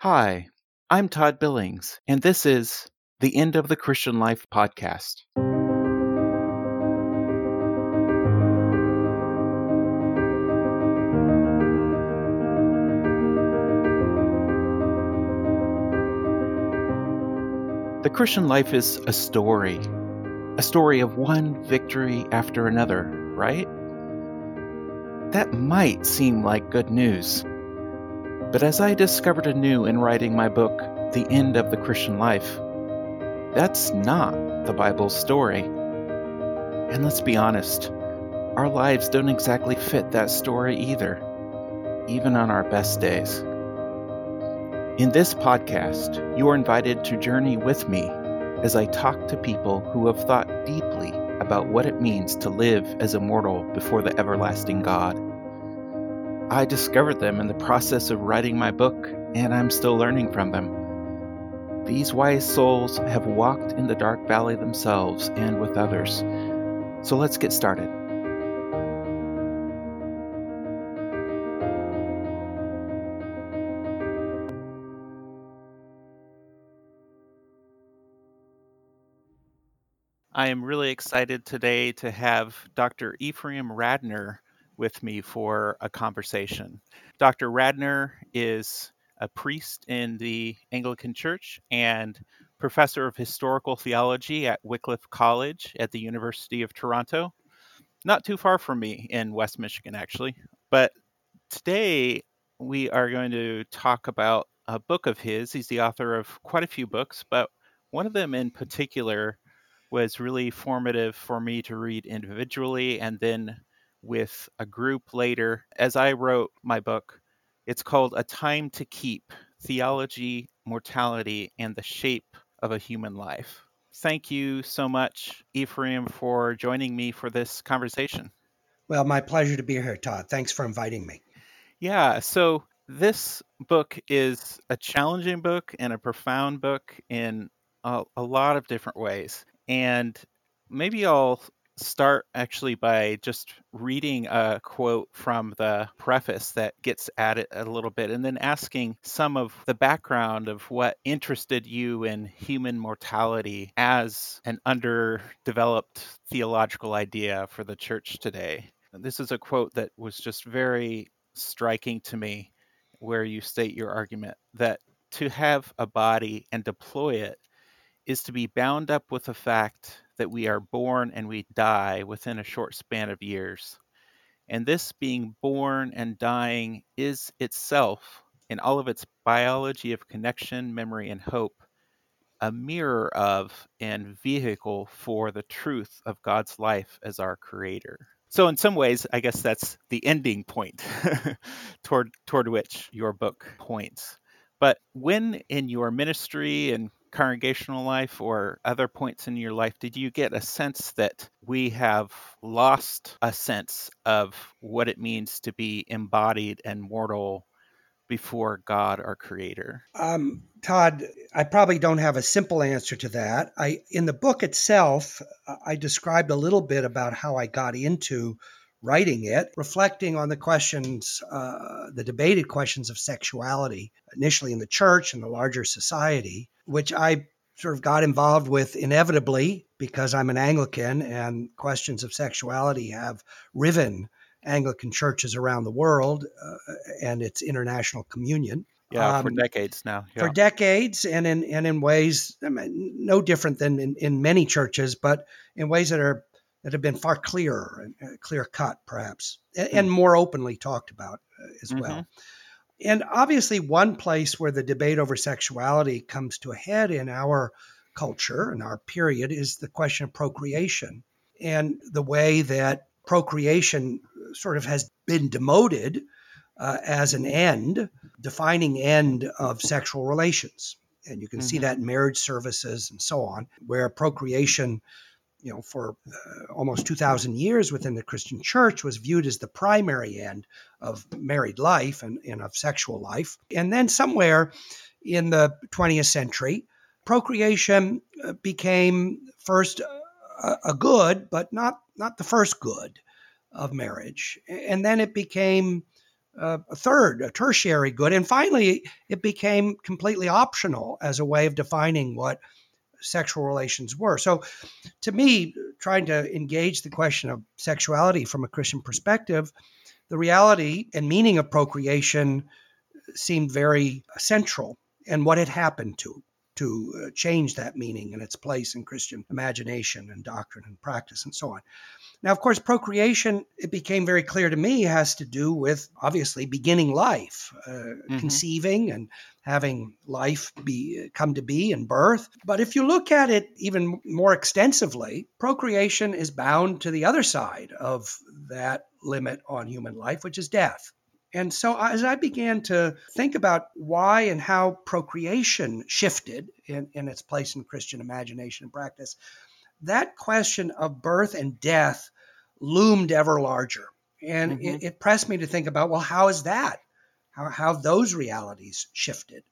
Hi, I'm Todd Billings, and this is the End of the Christian Life podcast. The Christian life is a story, a story of one victory after another, right? That might seem like good news. But as I discovered anew in writing my book, The End of the Christian Life, that's not the Bible's story. And let's be honest, our lives don't exactly fit that story either, even on our best days. In this podcast, you are invited to journey with me as I talk to people who have thought deeply about what it means to live as a mortal before the everlasting God. I discovered them in the process of writing my book, and I'm still learning from them. These wise souls have walked in the dark valley themselves and with others. So let's get started. I am really excited today to have Dr. Ephraim Radner with me for a conversation. Dr. Radner is a priest in the Anglican Church and professor of historical theology at Wycliffe College at the University of Toronto. Not too far from me in West Michigan, actually. But today we are going to talk about a book of his. He's the author of quite a few books, but one of them in particular was really formative for me to read individually and then with a group later. As I wrote my book, it's called A Time to Keep Theology, Mortality, and the Shape of a Human Life. Thank you so much, Ephraim, for joining me for this conversation. Well, my pleasure to be here, Todd. Thanks for inviting me. Yeah, so this book is a challenging book and a profound book in a, a lot of different ways. And maybe I'll start actually by just reading a quote from the preface that gets at it a little bit and then asking some of the background of what interested you in human mortality as an underdeveloped theological idea for the church today. This is a quote that was just very striking to me, where you state your argument that to have a body and deploy it is to be bound up with the fact that we are born and we die within a short span of years. And this being born and dying is itself, in all of its biology of connection, memory, and hope, a mirror of and vehicle for the truth of God's life as our creator. So in some ways, I guess that's the ending point toward toward which your book points. But when in your ministry and congregational life or other points in your life did you get a sense that we have lost a sense of what it means to be embodied and mortal before God, our Creator? Um, Todd, I probably don't have a simple answer to that. I, in the book itself, I described a little bit about how I got into writing it, reflecting on the questions, uh, the debated questions of sexuality, initially in the church and the larger society, which I sort of got involved with inevitably because I'm an Anglican and questions of sexuality have riven Anglican churches around the world uh, and its international communion. Yeah, um, for decades now. Yeah. For decades, and in and in ways I mean, no different than in, in many churches, but in ways that are that have been far clearer and uh, clear cut, perhaps, and, and, hmm. more openly talked about uh, as mm-hmm. well. And obviously, one place where the debate over sexuality comes to a head in our culture and our period is the question of procreation and the way that procreation sort of has been demoted uh, as an end, defining end of sexual relations. And you can mm-hmm. see that in marriage services and so on, where procreation you know, for uh, almost 2,000 years within the Christian church was viewed as the primary end of married life and, and of sexual life. And then somewhere in the 20th century, procreation uh, became first a, a good, but not, not the first good of marriage. And then it became uh, a third, a tertiary good. And finally, it became completely optional as a way of defining what sexual relations were. So, to me, trying to engage the question of sexuality from a Christian perspective, the reality and meaning of procreation seemed very central and what had happened to to uh, change that meaning and its place in Christian imagination and doctrine and practice and so on. Now, of course, procreation, it became very clear to me, has to do with obviously beginning life, uh, mm-hmm. conceiving and having life be come to be in birth. But if you look at it even more extensively, procreation is bound to the other side of that limit on human life, which is death. And so, as I began to think about why and how procreation shifted in, in its place in Christian imagination and practice, that question of birth and death loomed ever larger. And mm-hmm. it, it, pressed me to think about well, how is that? How, how those realities shifted?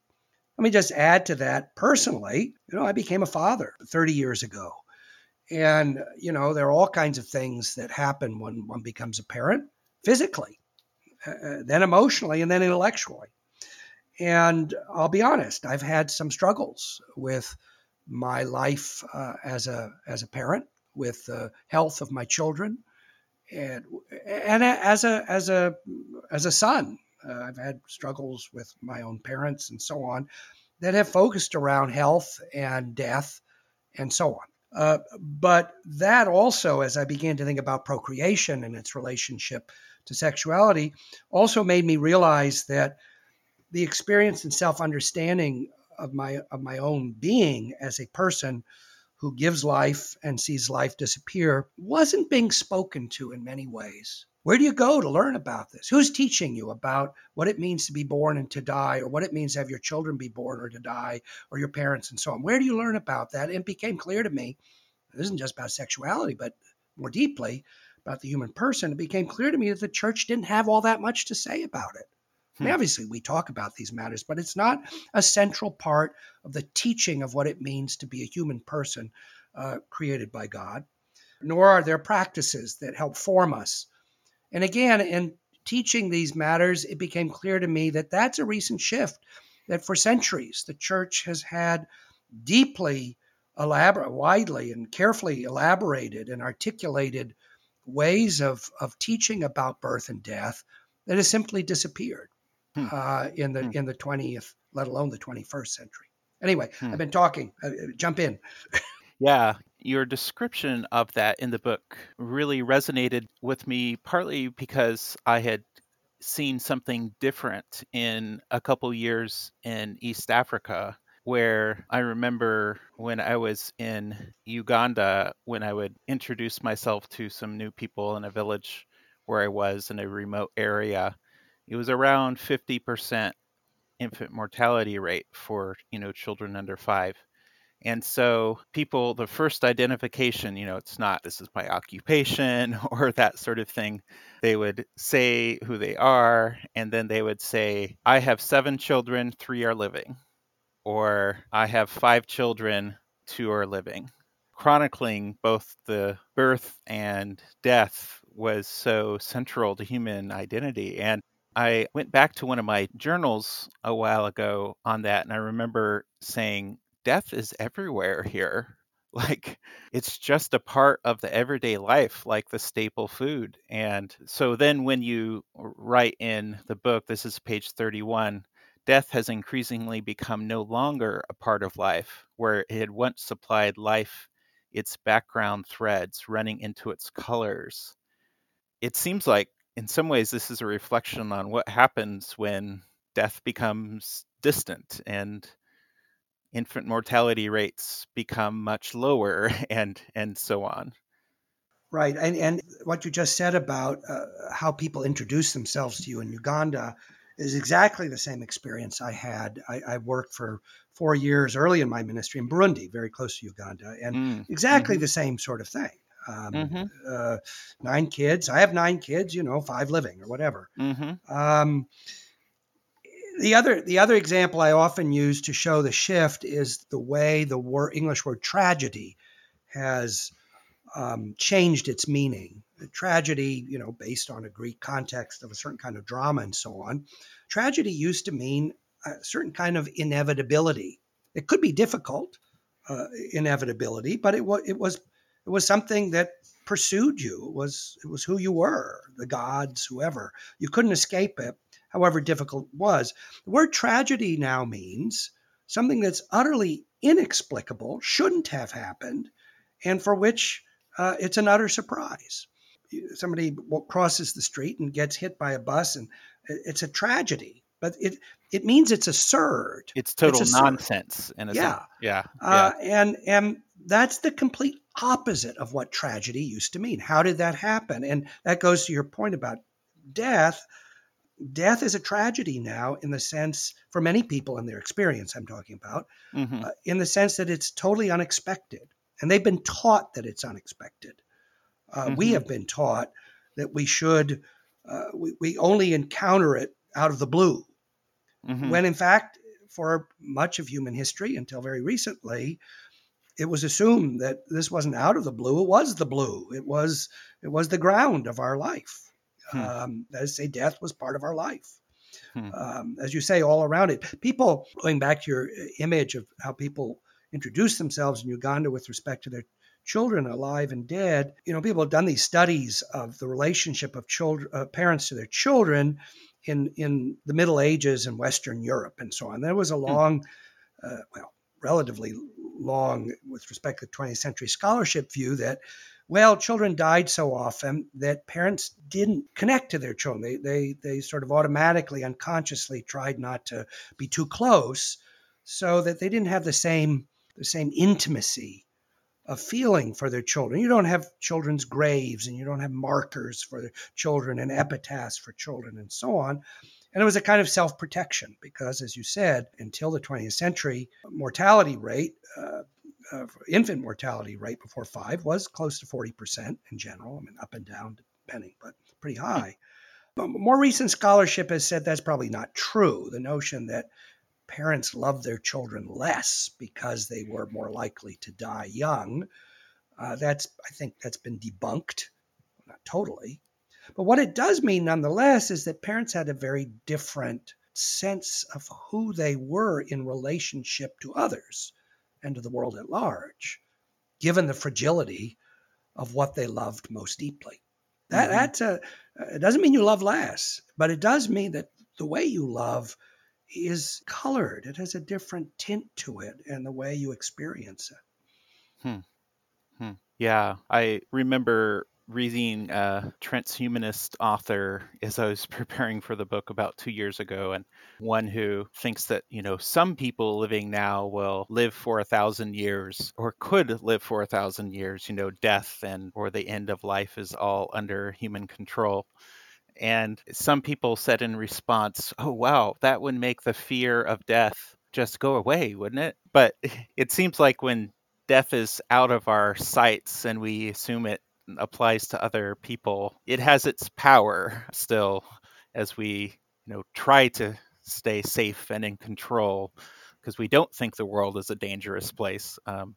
Let me just add to that personally. You know, I became a father 30 years ago. And, you know, there are all kinds of things that happen when one becomes a parent physically uh, then emotionally, and then intellectually. And I'll be honest, I've had some struggles with my life uh, as a as a parent, with the health of my children, and and as a as a as a son. Uh, I've had struggles with my own parents and so on that have focused around health and death and so on. Uh, but that also, as I began to think about procreation and its relationship to sexuality also made me realize that the experience and self-understanding of my of my own being as a person who gives life and sees life disappear wasn't being spoken to in many ways. Where do you go to learn about this? Who's teaching you about what it means to be born and to die, or what it means to have your children be born or to die, or your parents and so on? Where do you learn about that? It became clear to me, it isn't just about sexuality, but more deeply, about the human person, it became clear to me that the church didn't have all that much to say about it. Hmm. I mean, obviously, we talk about these matters, but it's not a central part of the teaching of what it means to be a human person uh, created by God, nor are there practices that help form us. And again, in teaching these matters, it became clear to me that that's a recent shift, that for centuries, the church has had deeply elaborate, widely and carefully elaborated and articulated ways of, of teaching about birth and death that has simply disappeared hmm. uh, in the hmm. in the 20th, let alone the 21st century. Anyway, hmm. I've been talking. Uh, uh jump in. yeah, your description of that in the book really resonated with me, partly because I had seen something different in a couple years in East Africa where I remember when I was in Uganda, when I would introduce myself to some new people in a village where I was in a remote area, it was around 50% infant mortality rate for, you know, children under five. And so people, the first identification, you know, it's not this is my occupation or that sort of thing. They would say who they are, and then they would say, I have seven children, three are living or I have five children, two are living. Chronicling both the birth and death was so central to human identity. And I went back to one of my journals a while ago on that, and I remember saying, Death is everywhere here. Like, it's just a part of the everyday life, like the staple food. And so then when you write in the book, this is page 31, death has increasingly become no longer a part of life, where it had once supplied life its background threads running into its colors. It seems like, in some ways, this is a reflection on what happens when death becomes distant and infant mortality rates become much lower and and so on right and and what you just said about uh, how people introduce themselves to you in uganda is exactly the same experience I had. I, I, worked for four years early in my ministry in Burundi, very close to Uganda, and mm. exactly mm-hmm. the same sort of thing. Um, mm-hmm. uh, nine kids. I have nine kids, you know, five living or whatever. Mm-hmm. Um, the other the other example I often use to show the shift is the way the word, English word tragedy has um, changed its meaning tragedy, you know, based on a Greek context of a certain kind of drama and so on, tragedy used to mean a certain kind of inevitability. It could be difficult uh, inevitability, but it was it was it was something that pursued you. It was it was who you were, the gods, whoever. You couldn't escape it, however difficult it was. The word tragedy now means something that's utterly inexplicable, shouldn't have happened, and for which uh, it's an utter surprise. Somebody crosses the street and gets hit by a bus, and it's a tragedy. But it it means it's absurd. It's total it's nonsense. In a yeah. Yeah, uh, yeah. And and that's the complete opposite of what tragedy used to mean. How did that happen? And that goes to your point about death. Death is a tragedy now, in the sense for many people in their experience. I'm talking about, mm-hmm. uh, in the sense that it's totally unexpected and they've been taught that it's unexpected. Uh, mm-hmm. We have been taught that we should, uh, we, we only encounter it out of the blue. Mm-hmm. When in fact, for much of human history until very recently, it was assumed that this wasn't out of the blue. It was the blue. It was it was the ground of our life. Hmm. Um, that is, say, death was part of our life. Hmm. Um, as you say, all around it. People going back to your image of how people introduce themselves in Uganda with respect to their children alive and dead. You know, people have done these studies of the relationship of children, uh, parents to their children in in the Middle Ages in Western Europe and so on. There was a hmm. long, uh, well, relatively long, with respect to the 20th century scholarship view that. Well, children died so often that parents didn't connect to their children. They, they, they sort of automatically, unconsciously tried not to be too close so that they didn't have the same the same intimacy of feeling for their children. You don't have children's graves and you don't have markers for children and epitaphs for children and so on. And it was a kind of self protection because, as you said, until the 20th century, mortality rate, uh, uh, infant mortality rate before five was close to 40% in general. I mean, up and down depending, but pretty high. But more recent scholarship has said that's probably not true. The notion that parents love their children less because they were more likely to die young. Uh, that's I think that's been debunked, not totally, but what it does mean nonetheless is that parents had a very different sense of who they were in relationship to others and to the world at large, given the fragility of what they loved most deeply. That mm-hmm. that's a it doesn't mean you love less, but it does mean that the way you love is colored. It has a different tint to it and the way you experience it. Hmm. Hmm. Yeah, I remember reading a transhumanist author as I was preparing for the book about two years ago, and one who thinks that, you know, some people living now will live for a thousand years or could live for a thousand years, you know, death and or the end of life is all under human control. And some people said in response, oh, wow, that would make the fear of death just go away, wouldn't it? But it seems like when death is out of our sights and we assume it applies to other people, it has its power still as we, you know, try to stay safe and in control because we don't think the world is a dangerous place. Um,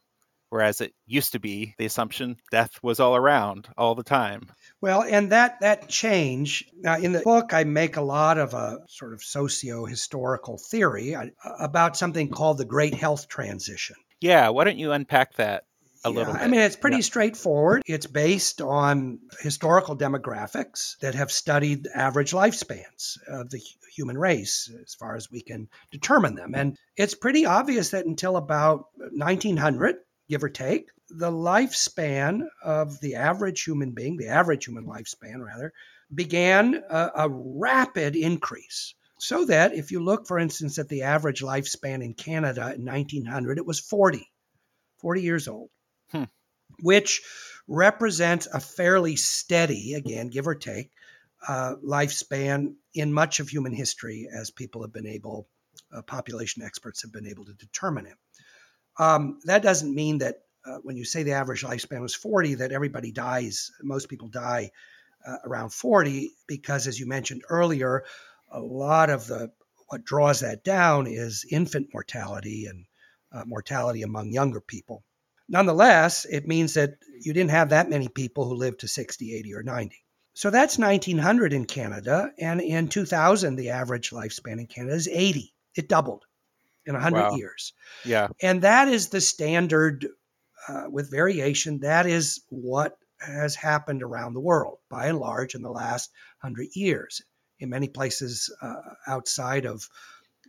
whereas it used to be the assumption death was all around all the time. Well, and that that change now in the book, I make a lot of a sort of socio-historical theory uh, about something called the Great Health Transition. Yeah, why don't you unpack that? a yeah, little bit. I mean, it's pretty yeah. straightforward. It's based on historical demographics that have studied average lifespans of the human race as far as we can determine them. And it's pretty obvious that until about 1900, give or take. The lifespan of the average human being, the average human lifespan rather, began a, a rapid increase. So that if you look, for instance, at the average lifespan in Canada in 1900, it was 40, 40 years old, hmm. which represents a fairly steady, again, give or take, uh, lifespan in much of human history as people have been able, uh, population experts have been able to determine it. Um, that doesn't mean that uh, when you say the average lifespan was 40, that everybody dies. Most people die uh, around 40 because, as you mentioned earlier, a lot of the what draws that down is infant mortality and uh, mortality among younger people. Nonetheless, it means that you didn't have that many people who lived to 60, 80, or 90. So that's 1900 in Canada. And in 2000, the average lifespan in Canada is 80. It doubled in 100 Wow. years. Yeah. And that is the standard uh, with variation. That is what has happened around the world by and large in the last 100 years. In many places uh, outside of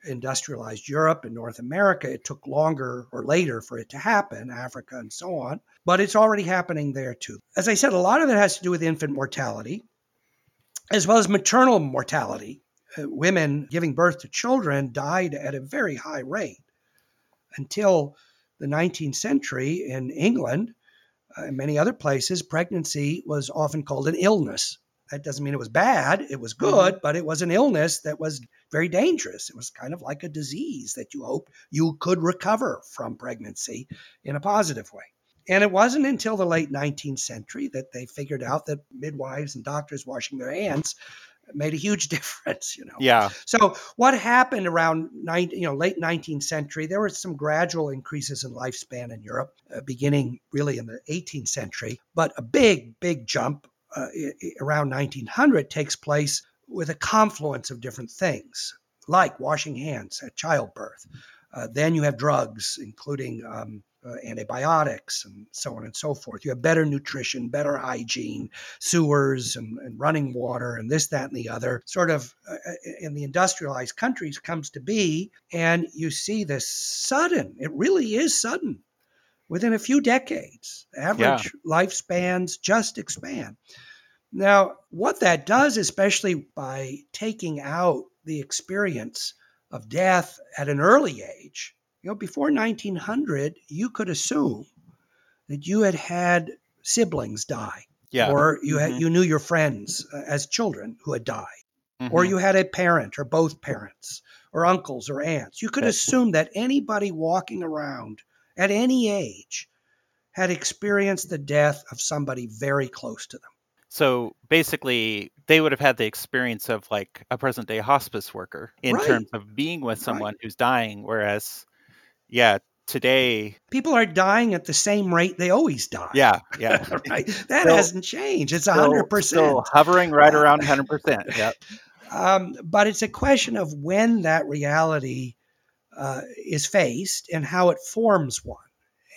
industrialized Europe and North America, it took longer or later for it to happen, Africa and so on, but it's already happening there too. As I said, a lot of it has to do with infant mortality as well as maternal mortality. Uh, women giving birth to children died at a very high rate until the 19th century in England uh, and many other places, pregnancy was often called an illness. That doesn't mean it was bad, it was good, but it was an illness that was very dangerous. It was kind of like a disease that you hoped you could recover from pregnancy in a positive way. And it wasn't until the late 19th century that they figured out that midwives and doctors washing their hands made a huge difference, you know. Yeah. So what happened around nine, you know, late 19th century? There were some gradual increases in lifespan in Europe, uh, beginning really in the 18th century, but a big, big jump uh, around 1900 takes place with a confluence of different things, like washing hands at childbirth. Uh, then you have drugs, including um, uh, antibiotics and so on and so forth. You have better nutrition, better hygiene, sewers and, and running water, and this, that, and the other. Sort of uh, in the industrialized countries comes to be, and you see this sudden. It really is sudden. Within a few decades, average lifespans just expand. Now, what that does, especially by taking out the experience of death at an early age, you know, before 1900, you could assume that you had had siblings die, Yeah. or you had Mhm. you knew your friends uh, as children who had died, or Mhm. you had a parent or both parents, or uncles or aunts. You could assume that anybody walking around at any age had experienced the death of somebody very close to them. So basically, they would have had the experience of like a present day hospice worker in Right. terms of being with Right. someone who's dying. Whereas, yeah, today, People are dying at the same rate they always die. yeah, yeah. right. That Still- hasn't changed. It's hundred percent. Still hovering right around 100%. Yeah. Um, but it's a question of when that reality uh, is faced and how it forms one.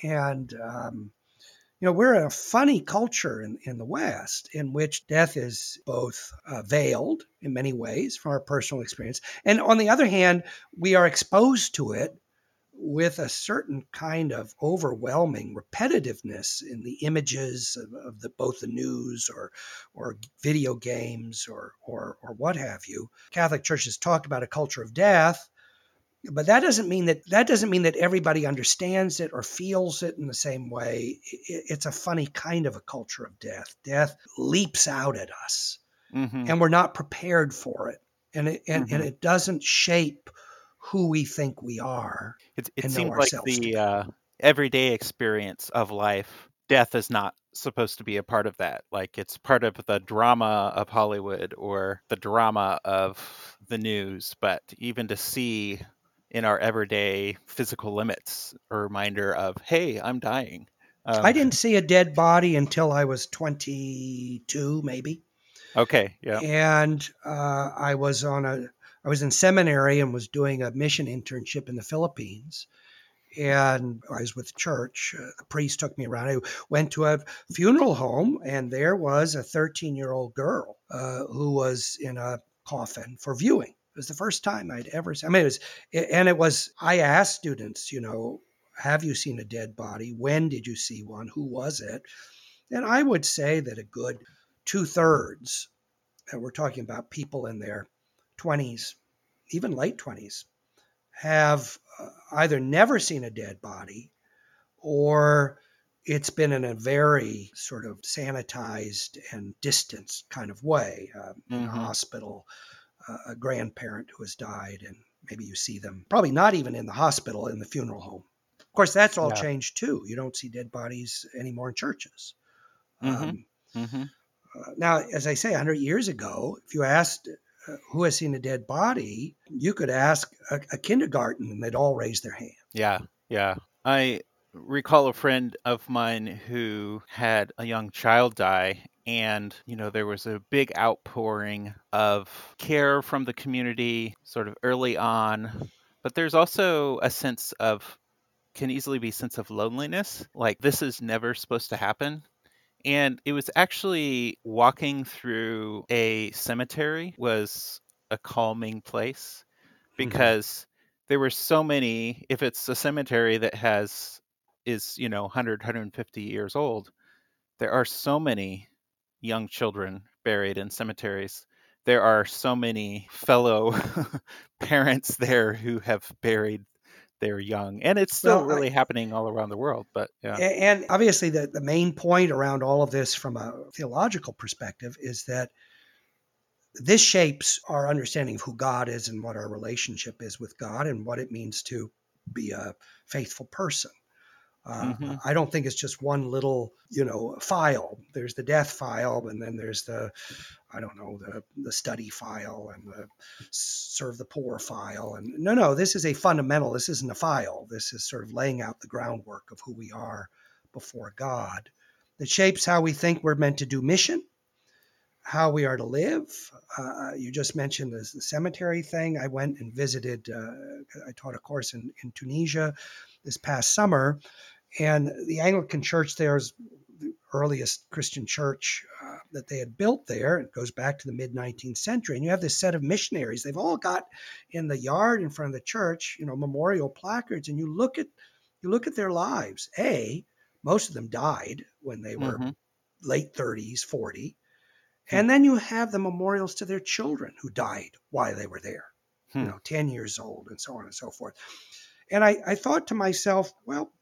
And um, you know, we're in a funny culture in, in the West in which death is both uh, veiled in many ways from our personal experience, and on the other hand, we are exposed to it with a certain kind of overwhelming repetitiveness in the images of, of the both the news or or video games or or or what have you. Catholic Church has talked about a culture of death, but that doesn't mean that that doesn't mean that everybody understands it or feels it in the same way. It- it's a funny kind of a culture of death. Death leaps out at us, hmm and we're not prepared for it, and it and, and Mhm. it doesn't shape who we think we are. It, it seems like the uh, everyday experience of life, death is not supposed to be a part of that. Like it's part of the drama of Hollywood or the drama of the news. But even to see in our everyday physical limits a reminder of, hey, I'm dying. Um, I didn't see a dead body until I was 22, maybe. Okay. Yeah. and uh, I was on a I was in seminary and was doing a mission internship in the Philippines, and I was with the church. Uh, the priest took me around. I went to a funeral home, and there was a 13 year old girl uh, who was in a coffin for viewing. It was the first time I'd ever. seen I mean, it was, and it was. I asked students, you know, have you seen a dead body? When did you see one? Who was it? And I would say that a good two thirds, and we're talking about people in their 20s, even late 20s, have uh, either never seen a dead body or it's been in a very sort of sanitized and distanced kind of way um, in a hospital, uh, a grandparent who has died, and maybe you see them probably not even in the hospital, in the funeral home. Of course, that's all Yeah. changed too. You don't see dead bodies anymore in churches. Mhm. Um, hmm uh, now, as I say, 100 years ago, if you asked who has seen a dead body, you could ask a, a kindergarten and they'd all raise their hand. Yeah, yeah. I recall a friend of mine who had a young child die and you know there was a big outpouring of care from the community sort of early on but there's also a sense of can easily be sense of loneliness like this is never supposed to happen and it was actually walking through a cemetery was a calming place Mhm. because there were so many if it's a cemetery that has is you know 100 150 years old there are so many young children buried in cemeteries there are so many fellow parents there who have buried their young and it's still Well, I- really happening all around the world but yeah And obviously, the, the main point around all of this from a theological perspective is that this shapes our understanding of who God is and what our relationship is with God and what it means to be a faithful person. Uh, Mhm. I don't think it's just one little, you know, file. There's the death file, and then there's the, I don't know, the the study file and the serve the poor file. And no, no, this is a fundamental. This isn't a file. This is sort of laying out the groundwork of who we are before God. That shapes how we think we're meant to do mission, how we are to live. Uh, you just mentioned this, the cemetery thing. I went and visited. Uh, I taught a course in, in Tunisia this past summer, and the Anglican Church there is the earliest Christian church uh, that they had built there. It goes back to the mid 19th century, and you have this set of missionaries. They've all got in the yard in front of the church, you know, memorial placards, and you look at you look at their lives. A, most of them died when they were Mhm. late 30s, 40. Hmm. And then you have the memorials to their children who died while they were there, you Hmm. know, 10 years old and so on and so forth. And I, I thought to myself, well,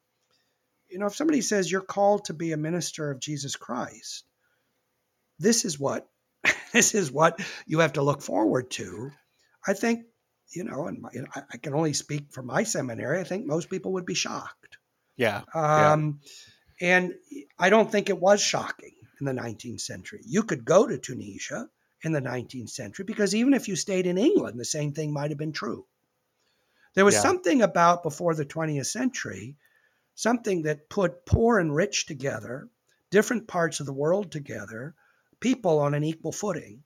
you know, if somebody says you're called to be a minister of Jesus Christ, this is what this is what you have to look forward to. I think, you know, and my, I, I can only speak for my seminary. I think most people would be shocked. yeah Yeah. Um, And I don't think it was shocking in the 19th century. You could go to Tunisia in the 19th century because even if you stayed in England, the same thing might have been true. There was Yeah. something about before the 20th century, something that put poor and rich together, different parts of the world together, people on an equal footing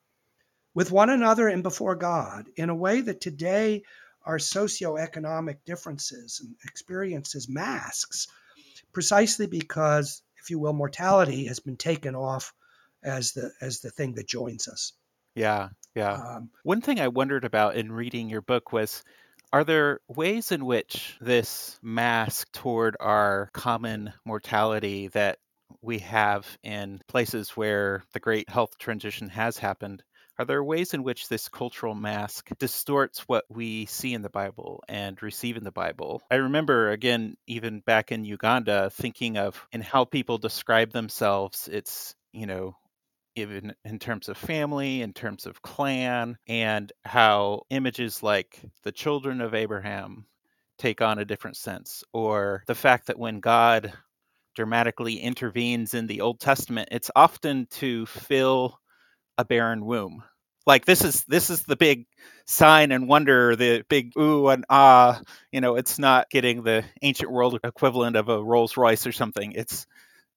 with one another and before God in a way that today our socioeconomic differences and experiences masks precisely because, if you will, mortality has been taken off as the as the thing that joins us. yeah yeah Um, One thing I wondered about in reading your book was are there ways in which this mask toward our common mortality that we have in places where the great health transition has happened? Are there ways in which this cultural mask distorts what we see in the Bible and receive in the Bible? I remember, again, even back in Uganda, thinking of in how people describe themselves, it's, you know, even in terms of family, in terms of clan, and how images like the children of Abraham take on a different sense, or the fact that when God dramatically intervenes in the Old Testament, it's often to fill a barren womb. Like this is this is the big sign and wonder, the big ooh and ah. You know, it's not getting the ancient world equivalent of a Rolls Royce or something. It's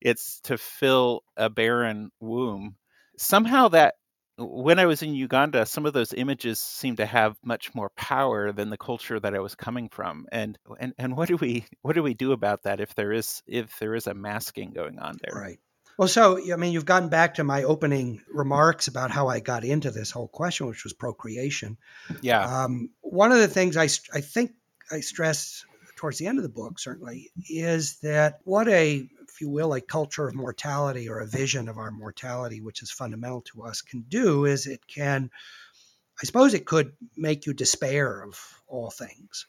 it's to fill a barren womb. Somehow that when I was in Uganda, some of those images seem to have much more power than the culture that I was coming from. And and and what do we what do we do about that if there is if there is a masking going on there? right. Well, so I mean, you've gotten back to my opening remarks about how I got into this whole question, which was procreation. Yeah. Um, one of the things I, I think I stressed towards the end of the book, certainly, is that what a, if you will, a culture of mortality or a vision of our mortality, which is fundamental to us, can do is it can, I suppose it could make you despair of all things.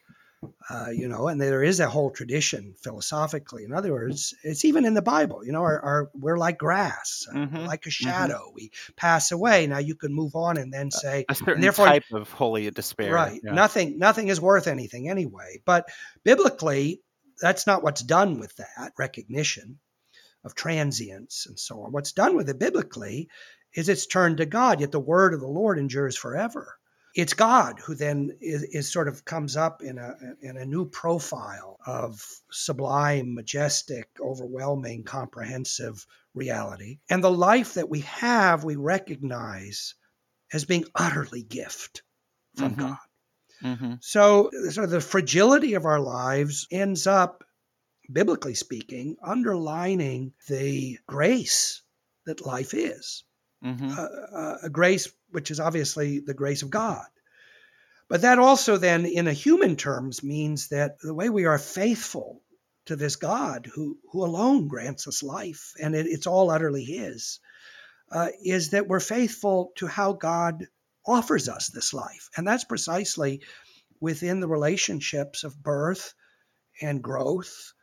Uh, you know, and there is a whole tradition philosophically. In other words, it's even in the Bible. You know, our, our we're like grass, uh, Mhm, like a shadow. We pass away. Now you can move on and then say, a certain therefore- type of holy despair. Right. Yeah. Nothing nothing is worth anything anyway. But biblically, that's not what's done with that recognition of transience and so on. What's done with it biblically is it's turned to God, yet the word of the Lord endures forever. It's God who then is, is, sort of comes up in a in a new profile of sublime, majestic, overwhelming, comprehensive reality. And the life that we have, we recognize as being utterly gift from mm-hmm. God. Mm-hmm. So, so the fragility of our lives ends up, biblically speaking, underlining the grace that life is. Mm-hmm. Uh, uh, a grace which is obviously the grace of God. But that also, then, in a human terms, means that the way we are faithful to this God who, who alone grants us life, and it, it's all utterly His, uh, is that we're faithful to how God offers us this life. And that's precisely within the relationships of birth and growth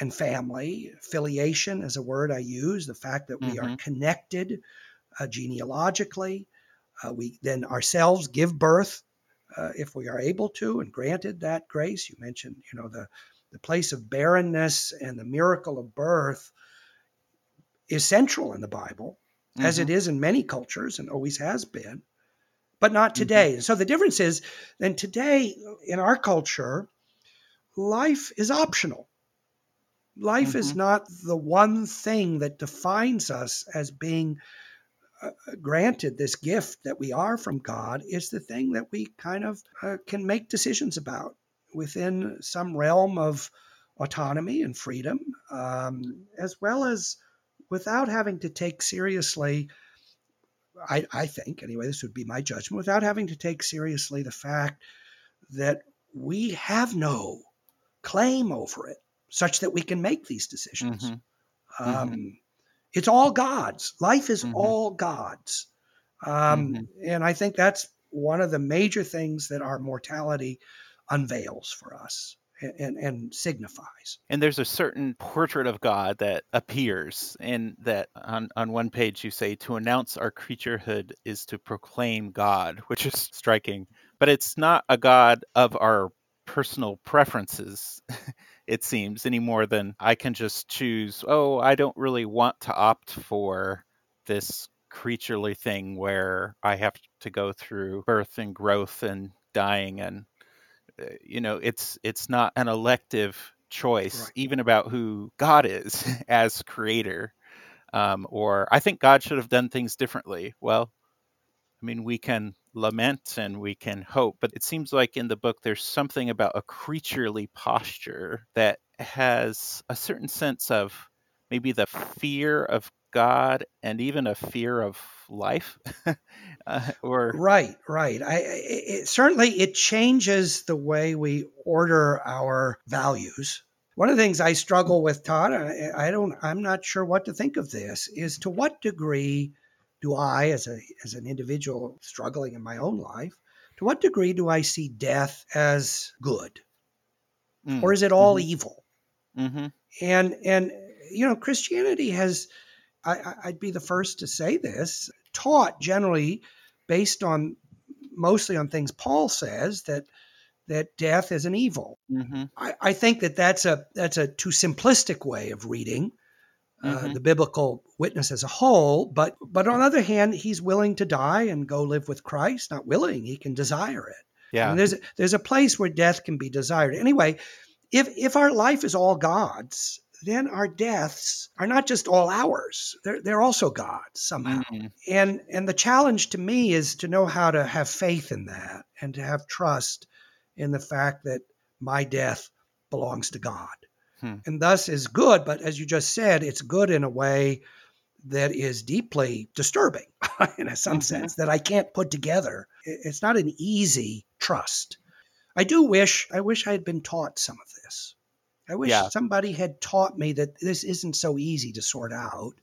and family. Filiation is a word I use, the fact that we mm-hmm. are connected uh, genealogically. Uh, we then ourselves give birth uh, if we are able to and granted that grace. You mentioned, you know, the, the place of barrenness and the miracle of birth is central in the Bible, mm-hmm. as it mm-hmm. in many cultures and always has been but not mm-hmm. today. Mm-hmm. So the difference is then today in our culture, life is optional. Life mm-hmm. is not the one thing that defines us as being uh, granted this gift that we are from God. is the thing that we kind of uh, can make decisions about within some realm of autonomy and freedom, um, as well as without having to take seriously I, I think, anyway, this would be my judgment, without having to take seriously the fact that we have no claim over it such that we can make these decisions. Mm-hmm. Um, mm-hmm. It's all God's. Life is mm-hmm. all God's. Um, mm-hmm. and I think that's one of the major things that our mortality unveils for us and, and signifies. And there's a certain portrait of God that appears, and that on, on one page you say, to announce our creaturehood is to proclaim God, which is striking. But it's not a God of our personal preferences, it seems, any more than I can just choose, oh, I don't really want to opt for this creaturely thing where I have to go through birth and growth and dying and uh, you know it's it's not an elective choice right. even about who god is as creator um, or i think god should have done things differently well i mean we can lament and we can hope but it seems like in the book there's something about a creaturely posture that has a certain sense of maybe the fear of god and even a fear of life uh, or right right. I it, certainly it changes the way we order our values. One of the things i struggle with todd I, I don't i'm not sure what to think of this is to what degree do i as a as an individual struggling in my own life to what degree do i see death as good mm. or is it all mm-hmm. evil mm-hmm. and and you know christianity has I, would be the first to say this, taught generally based on mostly on things Paul says that that death is an evil. Mm-hmm. I, I, think that that's a that's a too simplistic way of reading uh, mm-hmm. the biblical witness as a whole. But but on the other hand, he's willing to die and go live with Christ. Not willing, he can desire it. Yeah, and there's there's a place where death can be desired. Anyway, if if our life is all God's, then our deaths are not just all ours they're, they're also god's somehow mm-hmm. and and the challenge to me is to know how to have faith in that and to have trust in the fact that my death belongs to god hmm. and thus is good but as you just said it's good in a way that is deeply disturbing in some mm-hmm. sense that i can't put together it's not an easy trust i do wish i wish i had been taught some of this I wish yeah. somebody had taught me that this isn't so easy to sort out.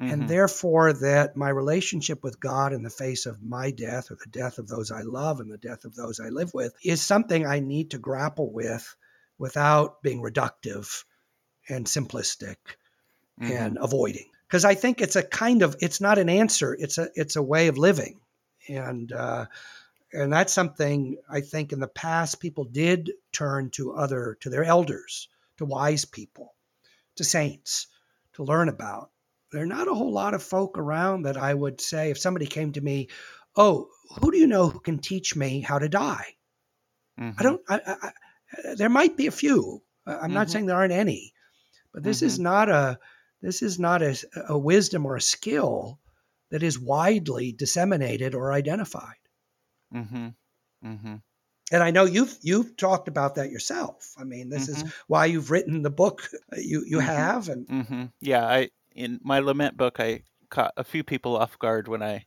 Mm-hmm. And therefore, that my relationship with God in the face of my death or the death of those I love and the death of those I live with is something I need to grapple with without being reductive and simplistic mm-hmm. and avoiding. Because I think it's a kind of it's not an answer; it's a it's a way of living, and uh, and that's something I think in the past people did turn to other to their elders, to wise people, to saints to learn about. There are not a whole lot of folk around that I would say if somebody came to me, oh, who do you know who can teach me how to die? Mhm. I don't. I, I, there might be a few. I'm not Mhm. saying there aren't any, but this is not a this is not a, a wisdom or a skill that is widely disseminated or identified. Mm-hmm. Mm-hmm. And I know you've you've talked about that yourself. I mean, this is why you've written the book you you Mhm. have, and Mm-hmm. Yeah, I in my lament book, I caught a few people off guard when I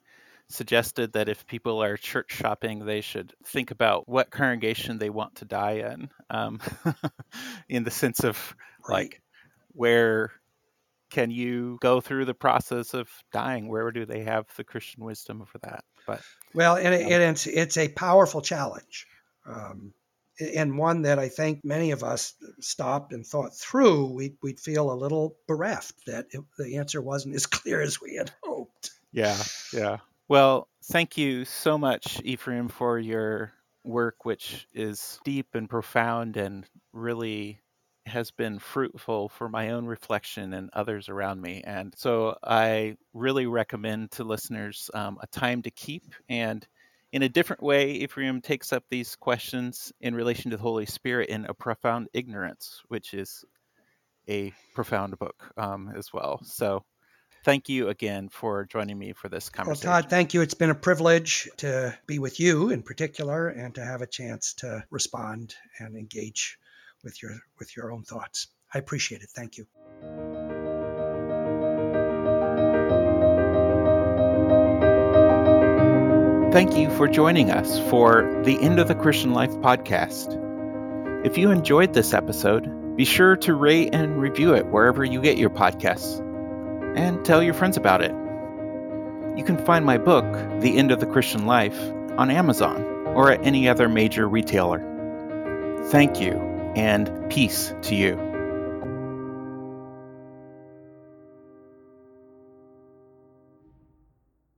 suggested that if people are church shopping, they should think about what congregation they want to die in, um, in the sense of Right. like where can you go through the process of dying? Where do they have the Christian wisdom for that? But Well, and, and it's it's a powerful challenge, um, and one that I think many of us stopped and thought through. We'd we'd feel a little bereft that it, the answer wasn't as clear as we had hoped. Yeah, yeah. Well, thank you so much, Ephraim, for your work, which is deep and profound and really has been fruitful for my own reflection and others around me. And so I really recommend to listeners um, A Time to Keep. And in a different way, Ephraim takes up these questions in relation to the Holy Spirit in A Profound Ignorance, which is a profound book um, as well. So thank you again for joining me for this conversation. Well. Todd, thank you. It's been a privilege to be with you in particular, and to have a chance to respond and engage with your with your own thoughts. I appreciate it. Thank you. Thank you for joining us for the End of the Christian Life podcast. If you enjoyed this episode, be sure to rate and review it wherever you get your podcasts and tell your friends about it. You can find my book, The End of the Christian Life, on Amazon or at any other major retailer. Thank you and peace to you.